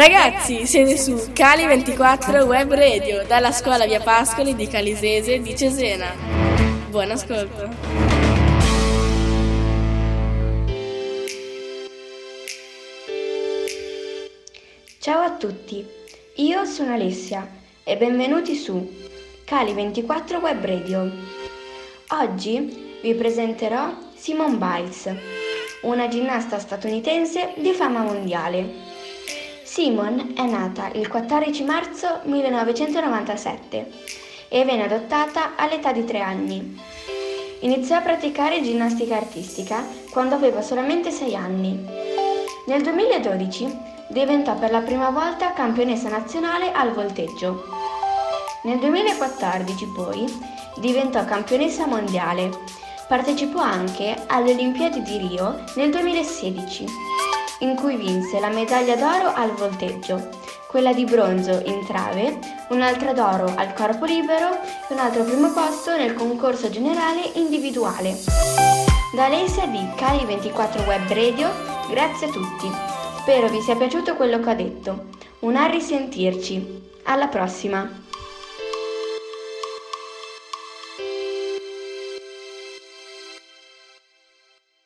Ragazzi, siete su Cali24 Web Radio dalla scuola Via Pascoli di Calisese di Cesena. Buon ascolto. Ciao a tutti, io sono Alessia e benvenuti su Cali24 Web Radio. Oggi vi presenterò Simone Biles, una ginnasta statunitense di fama mondiale. Simon è nata il 14 marzo 1997 e venne adottata all'età di 3 anni. Iniziò a praticare ginnastica artistica quando aveva solamente 6 anni. Nel 2012 diventò per la prima volta campionessa nazionale al volteggio. Nel 2014 poi diventò campionessa mondiale. Partecipò anche alle Olimpiadi di Rio nel 2016 in cui vinse la medaglia d'oro al volteggio, quella di bronzo in trave, un'altra d'oro al corpo libero e un altro primo posto nel concorso generale individuale. Da Alessia di Cali 24 Web Radio, grazie a tutti. Spero vi sia piaciuto quello che ho detto. Un a risentirci. Alla prossima!